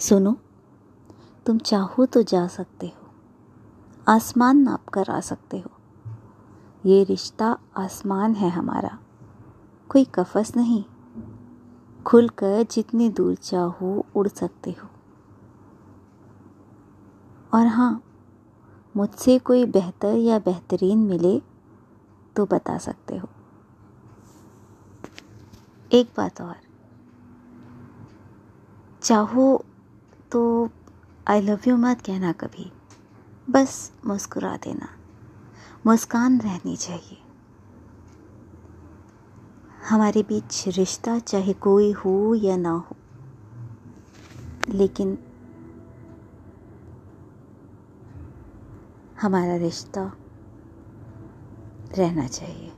सुनो, तुम चाहो तो जा सकते हो, आसमान नाप कर आ सकते हो। ये रिश्ता आसमान है हमारा, कोई कफस नहीं। खुलकर जितनी दूर चाहो उड़ सकते हो। और हाँ मुझसे कोई बेहतर या बेहतरीन मिले तो बता सकते हो। एक बात और, चाहो तो आई लव यू मत कहना कभी। बस मुस्कुरा देना। मुस्कान रहनी चाहिए। हमारे बीच रिश्ता चाहे कोई हो या ना हो, लेकिन हमारा रिश्ता रहना चाहिए।